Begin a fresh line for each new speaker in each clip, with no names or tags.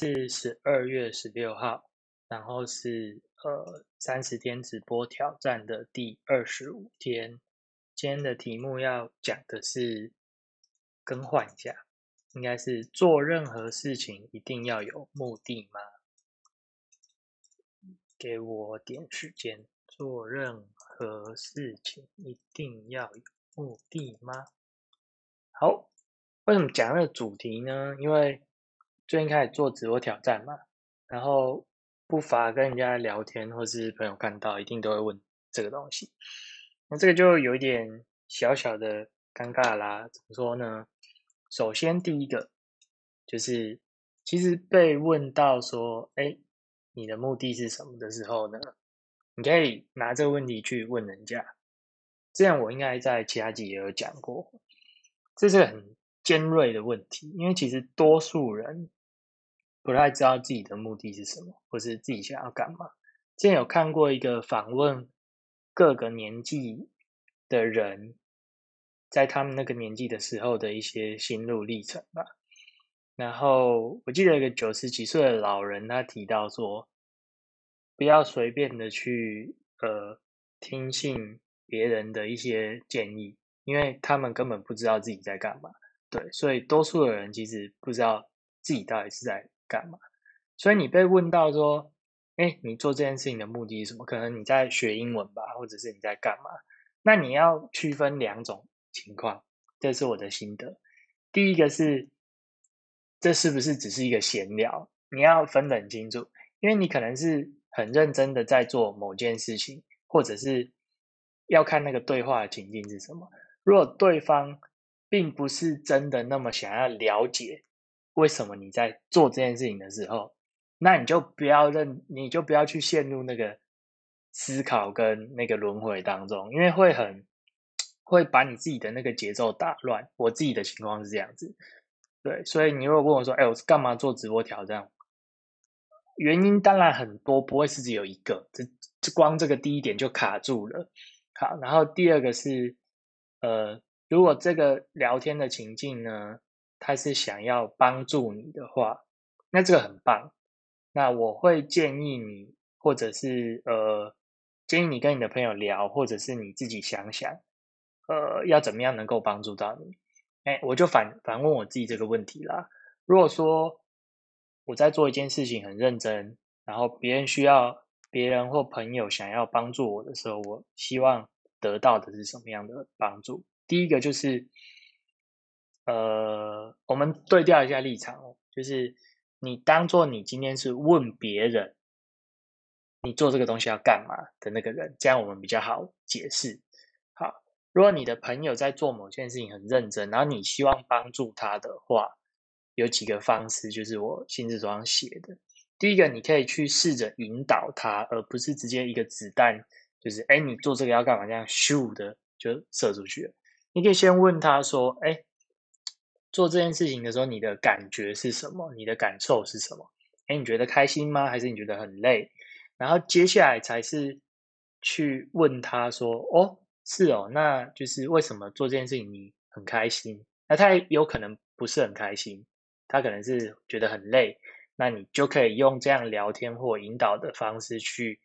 是十二月十六号，然后是呃三十天直播挑战的第二十五天。今天的题目要讲的是更换一下，应该是做任何事情一定要有目的吗？给我点时间，做任何事情一定要有目的吗？好，为什么讲这个主题呢？因为最近开始做直播挑战嘛，然后不乏跟人家聊天，或是朋友看到，一定都会问这个东西。那这个就有一点小小的尴尬啦。怎么说呢？首先第一个就是，其实被问到说，哎，你的目的是什么的时候呢？你可以拿这个问题去问人家。这样我应该在其他集也有讲过，这是很尖锐的问题，因为其实多数人。不太知道自己的目的是什么，或是自己想要干嘛。之前有看过一个访问各个年纪的人，在他们那个年纪的时候的一些心路历程吧。然后我记得一个九十几岁的老人，他提到说，不要随便的去呃听信别人的一些建议，因为他们根本不知道自己在干嘛。对，所以多数的人其实不知道自己到底是在。干嘛？所以你被问到说：“哎，你做这件事情的目的是什么？”可能你在学英文吧，或者是你在干嘛？那你要区分两种情况，这是我的心得。第一个是，这是不是只是一个闲聊？你要分得很清楚，因为你可能是很认真的在做某件事情，或者是要看那个对话的情境是什么。如果对方并不是真的那么想要了解。为什么你在做这件事情的时候，那你就不要认，你就不要去陷入那个思考跟那个轮回当中，因为会很 会把你自己的那个节奏打乱。我自己的情况是这样子，对，所以你如果问我说，哎，我是干嘛做直播挑战？原因当然很多，不会是只有一个，这这光这个第一点就卡住了。好，然后第二个是，呃，如果这个聊天的情境呢？他是想要帮助你的话，那这个很棒。那我会建议你，或者是呃，建议你跟你的朋友聊，或者是你自己想想，呃，要怎么样能够帮助到你。哎，我就反反问我自己这个问题啦。如果说我在做一件事情很认真，然后别人需要别人或朋友想要帮助我的时候，我希望得到的是什么样的帮助？第一个就是。呃，我们对调一下立场哦，就是你当做你今天是问别人，你做这个东西要干嘛的那个人，这样我们比较好解释。好，如果你的朋友在做某件事情很认真，然后你希望帮助他的话，有几个方式，就是我心智书上写的。第一个，你可以去试着引导他，而不是直接一个子弹，就是哎，你做这个要干嘛？这样咻的就射出去了。你可以先问他说，哎。做这件事情的时候，你的感觉是什么？你的感受是什么？哎，你觉得开心吗？还是你觉得很累？然后接下来才是去问他说：“哦，是哦，那就是为什么做这件事情你很开心？那他有可能不是很开心，他可能是觉得很累。那你就可以用这样聊天或引导的方式去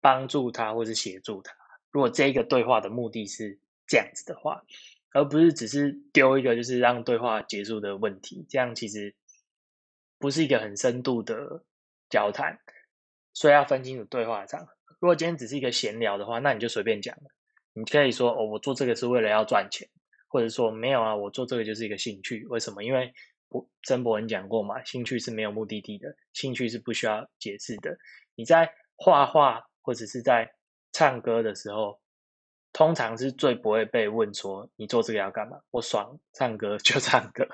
帮助他，或是协助他。如果这个对话的目的是这样子的话。”而不是只是丢一个就是让对话结束的问题，这样其实不是一个很深度的交谈，所以要分清楚对话场。如果今天只是一个闲聊的话，那你就随便讲你可以说哦，我做这个是为了要赚钱，或者说没有啊，我做这个就是一个兴趣。为什么？因为我曾伯文讲过嘛，兴趣是没有目的地的，兴趣是不需要解释的。你在画画或者是在唱歌的时候。通常是最不会被问说你做这个要干嘛？我爽唱歌就唱歌，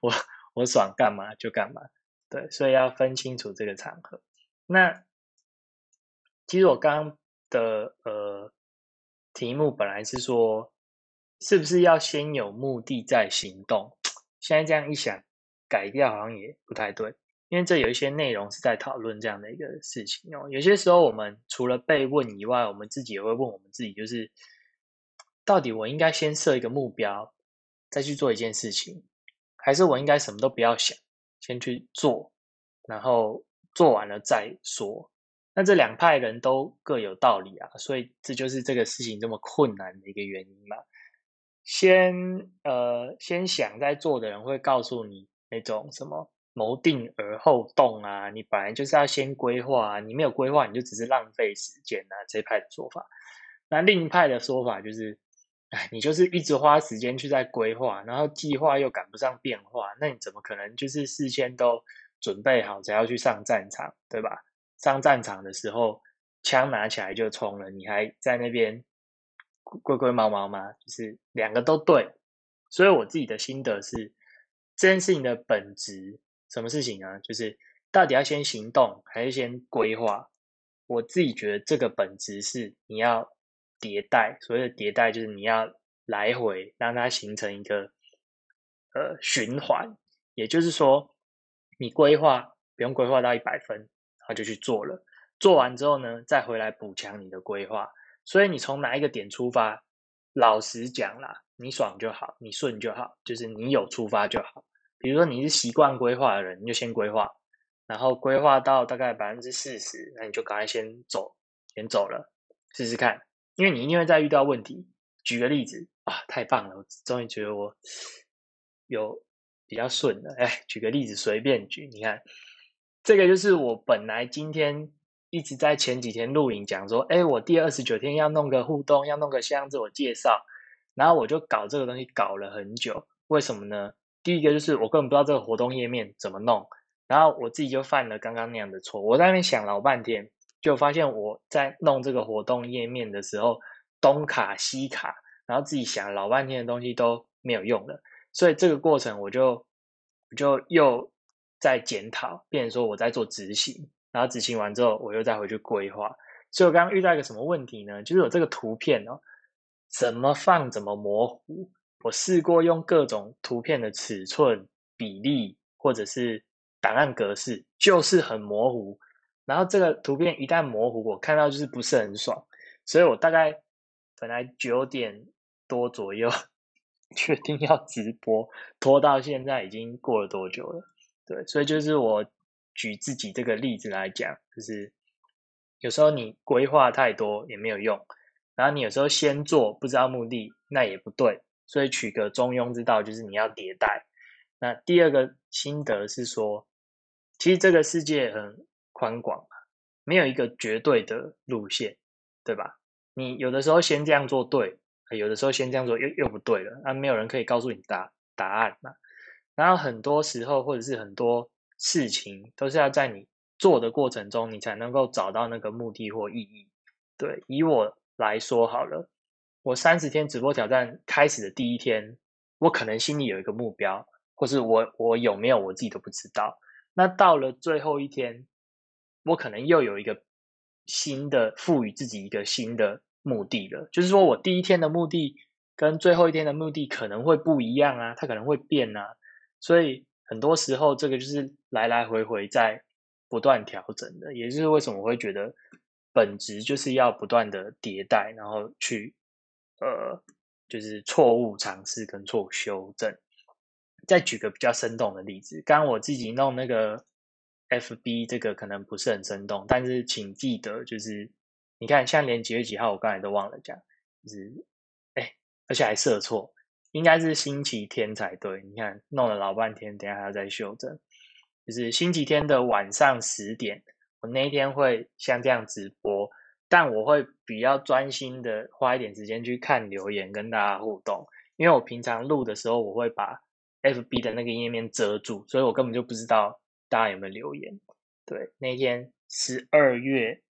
我我爽干嘛就干嘛。对，所以要分清楚这个场合。那其实我刚的呃题目本来是说，是不是要先有目的再行动？现在这样一想，改掉好像也不太对，因为这有一些内容是在讨论这样的一个事情哦。有些时候我们除了被问以外，我们自己也会问我们自己，就是。到底我应该先设一个目标，再去做一件事情，还是我应该什么都不要想，先去做？然后做完了再说。那这两派人都各有道理啊，所以这就是这个事情这么困难的一个原因嘛。先呃，先想在做的人会告诉你那种什么谋定而后动啊，你本来就是要先规划啊，你没有规划你就只是浪费时间啊。这派的说法，那另一派的说法就是。哎，你就是一直花时间去在规划，然后计划又赶不上变化，那你怎么可能就是事先都准备好才要去上战场，对吧？上战场的时候，枪拿起来就冲了，你还在那边龟龟毛毛吗？就是两个都对，所以我自己的心得是，这件事情的本质，什么事情呢？就是到底要先行动还是先规划？我自己觉得这个本质是你要。迭代，所谓的迭代就是你要来回让它形成一个呃循环，也就是说，你规划不用规划到一百分，然后就去做了，做完之后呢，再回来补强你的规划。所以你从哪一个点出发，老实讲啦，你爽就好，你顺就好，就是你有出发就好。比如说你是习惯规划的人，你就先规划，然后规划到大概百分之四十，那你就赶快先走，先走了，试试看。因为你一定会再遇到问题。举个例子啊，太棒了！我终于觉得我有比较顺了。哎，举个例子，随便举。你看，这个就是我本来今天一直在前几天录影讲说，哎，我第二十九天要弄个互动，要弄个箱子，我介绍。然后我就搞这个东西搞了很久。为什么呢？第一个就是我根本不知道这个活动页面怎么弄，然后我自己就犯了刚刚那样的错。我在那边想老半天。就发现我在弄这个活动页面的时候，东卡西卡，然后自己想老半天的东西都没有用了，所以这个过程我就就又在检讨，变成说我在做执行，然后执行完之后我又再回去规划。所以我刚刚遇到一个什么问题呢？就是我这个图片哦，怎么放怎么模糊。我试过用各种图片的尺寸、比例或者是档案格式，就是很模糊。然后这个图片一旦模糊，我看到就是不是很爽，所以我大概本来九点多左右 确定要直播，拖到现在已经过了多久了？对，所以就是我举自己这个例子来讲，就是有时候你规划太多也没有用，然后你有时候先做不知道目的，那也不对，所以取个中庸之道，就是你要迭代。那第二个心得是说，其实这个世界很。宽广嘛，没有一个绝对的路线，对吧？你有的时候先这样做对，有的时候先这样做又又不对了，那没有人可以告诉你答答案嘛。然后很多时候或者是很多事情都是要在你做的过程中，你才能够找到那个目的或意义。对，以我来说好了，我三十天直播挑战开始的第一天，我可能心里有一个目标，或是我我有没有我自己都不知道。那到了最后一天。我可能又有一个新的赋予自己一个新的目的了，就是说我第一天的目的跟最后一天的目的可能会不一样啊，它可能会变啊，所以很多时候这个就是来来回回在不断调整的，也就是为什么我会觉得本质就是要不断的迭代，然后去呃就是错误尝试跟错误修正。再举个比较生动的例子，刚刚我自己弄那个。F B 这个可能不是很生动，但是请记得，就是你看，像连几月几号，我刚才都忘了讲，就是哎，而且还设错，应该是星期天才对。你看弄了老半天，等下还要再修正。就是星期天的晚上十点，我那一天会像这样直播，但我会比较专心的花一点时间去看留言，跟大家互动。因为我平常录的时候，我会把 F B 的那个页面遮住，所以我根本就不知道。大家有没有留言？对，那天十二月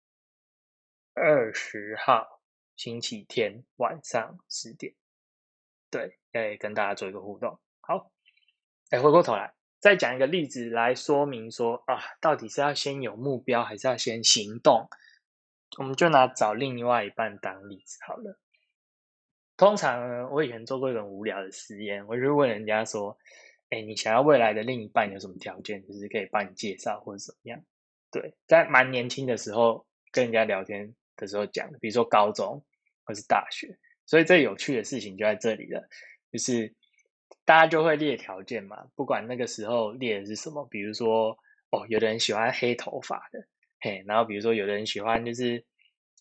二十号星期天晚上十点，对，来跟大家做一个互动。好，哎，回过头来再讲一个例子来说明说啊，到底是要先有目标，还是要先行动？我们就拿找另外一半当例子好了。通常呢，我以前做过一个无聊的实验，我就问人家说。哎，你想要未来的另一半有什么条件？就是可以帮你介绍或者怎么样？对，在蛮年轻的时候跟人家聊天的时候讲的，比如说高中或是大学。所以最有趣的事情就在这里了，就是大家就会列条件嘛，不管那个时候列的是什么，比如说哦，有的人喜欢黑头发的，嘿，然后比如说有的人喜欢就是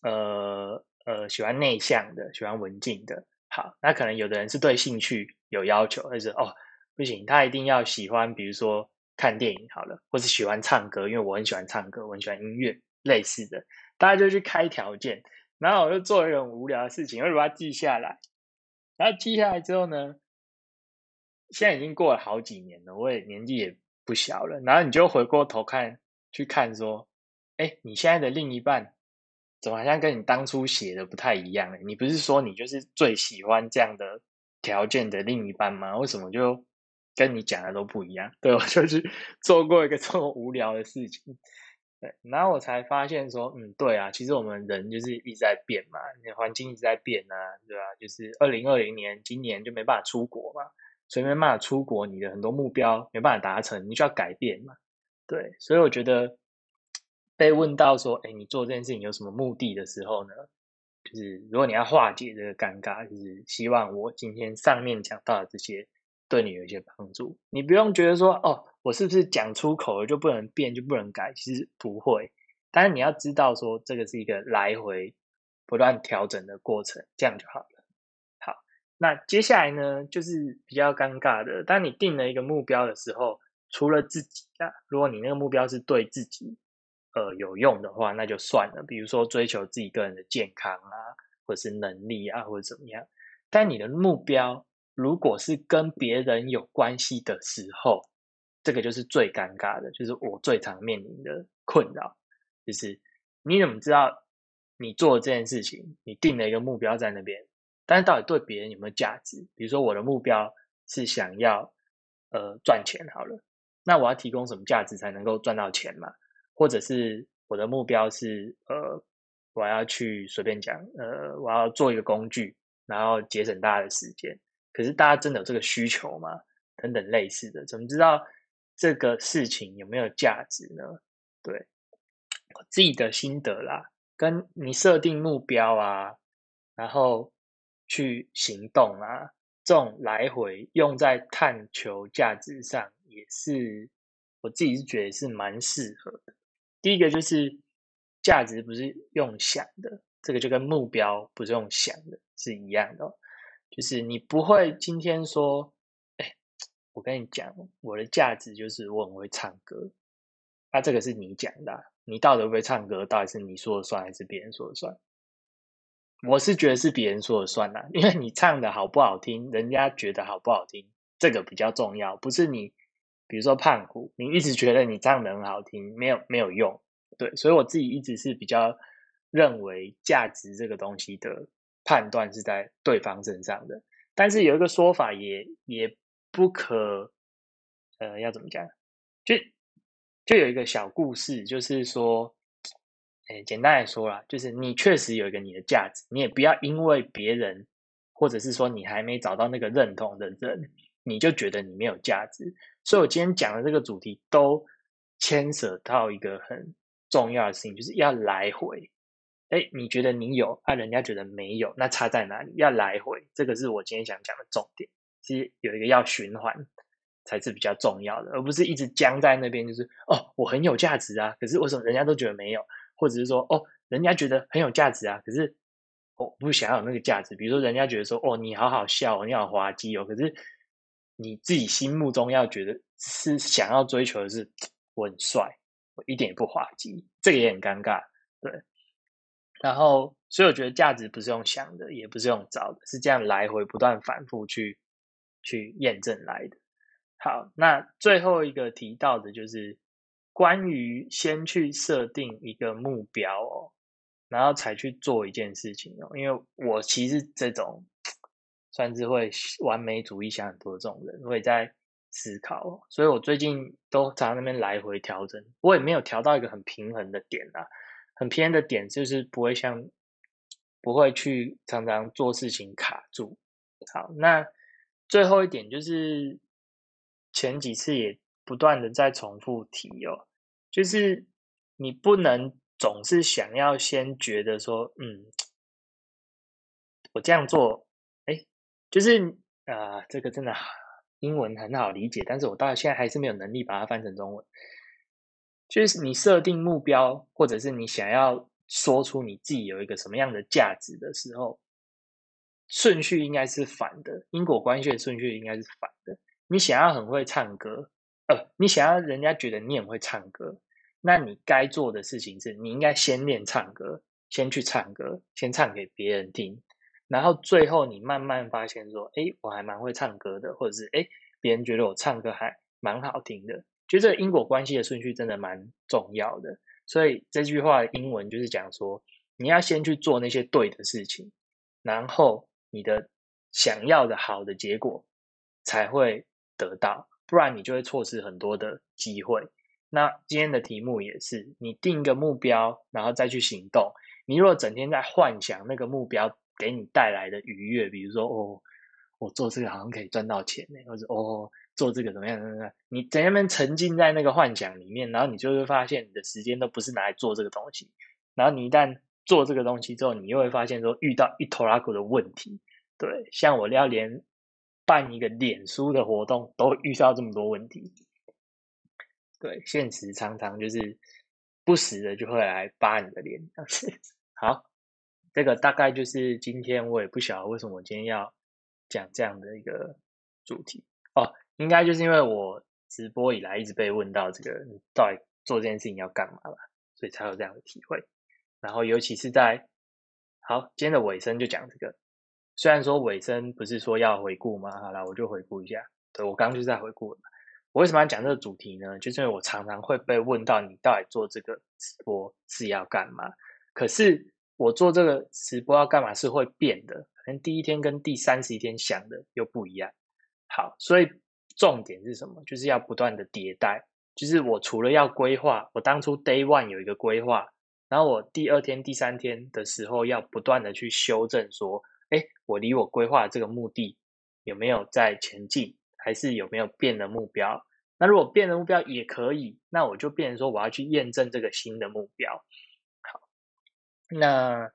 呃呃喜欢内向的，喜欢文静的。好，那可能有的人是对兴趣有要求，就是哦不行，他一定要喜欢，比如说看电影好了，或是喜欢唱歌，因为我很喜欢唱歌，我很喜欢音乐类似的，大家就去开条件。然后我就做一种无聊的事情，我就把它记下来。然后记下来之后呢，现在已经过了好几年了，我也年纪也不小了。然后你就回过头看，去看说，哎，你现在的另一半怎么好像跟你当初写的不太一样？你不是说你就是最喜欢这样的条件的另一半吗？为什么就跟你讲的都不一样？对我就是做过一个 这么无聊的事情。对，然后我才发现说，嗯，对啊，其实我们人就是一直在变嘛，环境一直在变啊，对吧？就是二零二零年，今年就没办法出国嘛，所以没办法出国，你的很多目标没办法达成，你需要改变嘛。对，所以我觉得被问到说，哎，你做这件事情有什么目的的时候呢？就是如果你要化解这个尴尬，就是希望我今天上面讲到的这些。对你有一些帮助，你不用觉得说哦，我是不是讲出口了就不能变就不能改？其实不会，但是你要知道说这个是一个来回不断调整的过程，这样就好了。好，那接下来呢，就是比较尴尬的，当你定了一个目标的时候，除了自己啊，如果你那个目标是对自己呃有用的话，那就算了。比如说追求自己个人的健康啊，或者是能力啊，或者怎么样，但你的目标。如果是跟别人有关系的时候，这个就是最尴尬的，就是我最常面临的困扰，就是你怎么知道你做这件事情，你定了一个目标在那边，但是到底对别人有没有价值？比如说我的目标是想要呃赚钱好了，那我要提供什么价值才能够赚到钱嘛？或者是我的目标是呃我要去随便讲呃我要做一个工具，然后节省大家的时间。可是大家真的有这个需求吗？等等类似的，怎么知道这个事情有没有价值呢？对，自己的心得啦，跟你设定目标啊，然后去行动啊，这种来回用在探求价值上，也是我自己是觉得是蛮适合的。第一个就是价值不是用想的，这个就跟目标不是用想的是一样的。就是你不会今天说，哎，我跟你讲，我的价值就是我很会唱歌，那这个是你讲的，你到底会不会唱歌，到底是你说了算还是别人说了算？我是觉得是别人说了算啦，因为你唱的好不好听，人家觉得好不好听，这个比较重要，不是你，比如说胖虎，你一直觉得你唱的很好听，没有没有用，对，所以我自己一直是比较认为价值这个东西的。判断是在对方身上的，但是有一个说法也也不可，呃，要怎么讲？就就有一个小故事，就是说，哎，简单来说啦，就是你确实有一个你的价值，你也不要因为别人，或者是说你还没找到那个认同的人，你就觉得你没有价值。所以我今天讲的这个主题都牵涉到一个很重要的事情，就是要来回。哎，你觉得你有，啊，人家觉得没有，那差在哪里？要来回，这个是我今天想讲的重点。其实有一个要循环，才是比较重要的，而不是一直僵在那边。就是哦，我很有价值啊，可是为什么人家都觉得没有？或者是说，哦，人家觉得很有价值啊，可是我不想要有那个价值。比如说，人家觉得说，哦，你好好笑，你好滑稽哦，可是你自己心目中要觉得是想要追求的是我很帅，我一点也不滑稽，这个也很尴尬，对。然后，所以我觉得价值不是用想的，也不是用找的，是这样来回不断反复去去验证来的。好，那最后一个提到的就是关于先去设定一个目标哦，然后才去做一件事情哦。因为我其实这种算是会完美主义想很多这种人，我也在思考，哦所以我最近都在那边来回调整，我也没有调到一个很平衡的点啊。很偏的点就是不会像，不会去常常做事情卡住。好，那最后一点就是前几次也不断的在重复提哦，就是你不能总是想要先觉得说，嗯，我这样做，哎，就是啊，这个真的英文很好理解，但是我到现在还是没有能力把它翻成中文。就是你设定目标，或者是你想要说出你自己有一个什么样的价值的时候，顺序应该是反的，因果关系的顺序应该是反的。你想要很会唱歌，呃，你想要人家觉得你很会唱歌，那你该做的事情是你应该先练唱歌，先去唱歌，先唱给别人听，然后最后你慢慢发现说，哎，我还蛮会唱歌的，或者是哎，别人觉得我唱歌还蛮好听的。就这因果关系的顺序真的蛮重要的，所以这句话英文就是讲说，你要先去做那些对的事情，然后你的想要的好的结果才会得到，不然你就会错失很多的机会。那今天的题目也是，你定一个目标，然后再去行动。你如果整天在幻想那个目标给你带来的愉悦，比如说哦，我做这个好像可以赚到钱呢，或者哦。做这个怎么样？怎么样？你在那边沉浸在那个幻想里面，然后你就会发现你的时间都不是拿来做这个东西。然后你一旦做这个东西之后，你又会发现说遇到一头拉苦的问题。对，像我要连办一个脸书的活动都遇到这么多问题。对，现实常常就是不时的就会来扒你的脸。好，这个大概就是今天我也不晓得为什么我今天要讲这样的一个主题哦。应该就是因为我直播以来一直被问到这个，你到底做这件事情要干嘛吧，所以才有这样的体会。然后尤其是在好今天的尾声就讲这个，虽然说尾声不是说要回顾嘛，好了，我就回顾一下。对我刚刚就在回顾了。我为什么要讲这个主题呢？就是因为我常常会被问到，你到底做这个直播是要干嘛？可是我做这个直播要干嘛是会变的，可能第一天跟第三十一天想的又不一样。好，所以。重点是什么？就是要不断的迭代。就是我除了要规划，我当初 day one 有一个规划，然后我第二天、第三天的时候要不断的去修正，说，哎，我离我规划这个目的有没有在前进，还是有没有变的目标？那如果变的目标也可以，那我就变成说我要去验证这个新的目标。好，那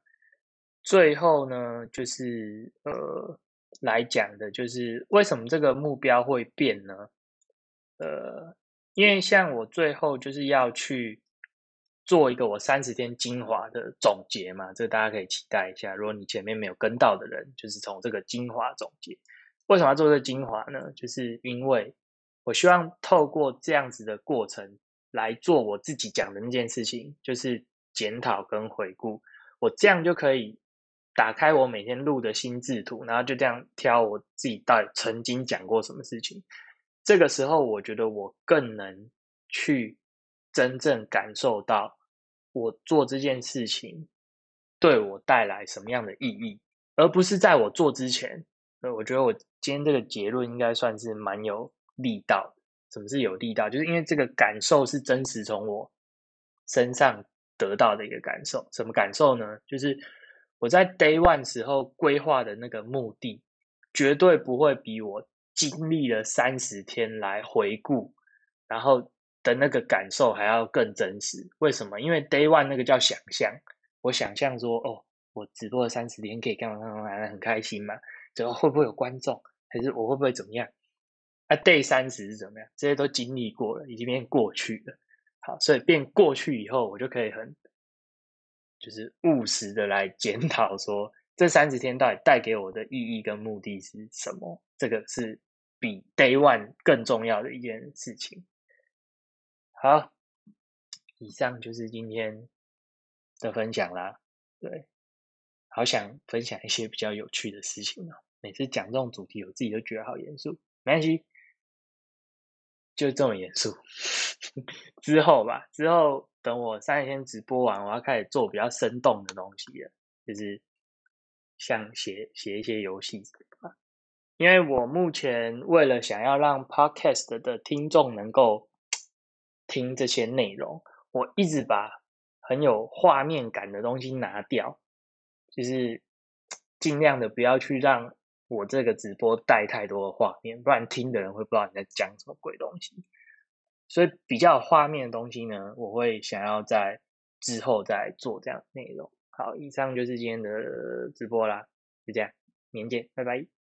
最后呢，就是呃。来讲的就是为什么这个目标会变呢？呃，因为像我最后就是要去做一个我三十天精华的总结嘛，这个大家可以期待一下。如果你前面没有跟到的人，就是从这个精华总结。为什么要做这个精华呢？就是因为我希望透过这样子的过程来做我自己讲的那件事情，就是检讨跟回顾，我这样就可以。打开我每天录的心智图，然后就这样挑我自己到底曾经讲过什么事情。这个时候，我觉得我更能去真正感受到我做这件事情对我带来什么样的意义，而不是在我做之前。呃，我觉得我今天这个结论应该算是蛮有力道。什么是有力道？就是因为这个感受是真实从我身上得到的一个感受。什么感受呢？就是。我在 day one 时候规划的那个目的，绝对不会比我经历了三十天来回顾，然后的那个感受还要更真实。为什么？因为 day one 那个叫想象，我想象说，哦，我直播了三十天，可以干嘛干嘛干嘛，很开心嘛。最后会不会有观众，还是我会不会怎么样？啊，day 三十是怎么样？这些都经历过了，已经变过去了。好，所以变过去以后，我就可以很。就是务实的来检讨，说这三十天到底带给我的意义跟目的是什么？这个是比 day one 更重要的一件事情。好，以上就是今天的分享啦。对，好想分享一些比较有趣的事情哦。每次讲这种主题，我自己都觉得好严肃。没关系，就这么严肃。之后吧，之后。等我三天直播完，我要开始做比较生动的东西了，就是像写写一些游戏。因为我目前为了想要让 Podcast 的听众能够听这些内容，我一直把很有画面感的东西拿掉，就是 尽量的不要去让我这个直播带太多的画面，不然听的人会不知道你在讲什么鬼东西。所以比较有画面的东西呢，我会想要在之后再做这样内容。好，以上就是今天的直播啦，就这样，明天见，拜拜。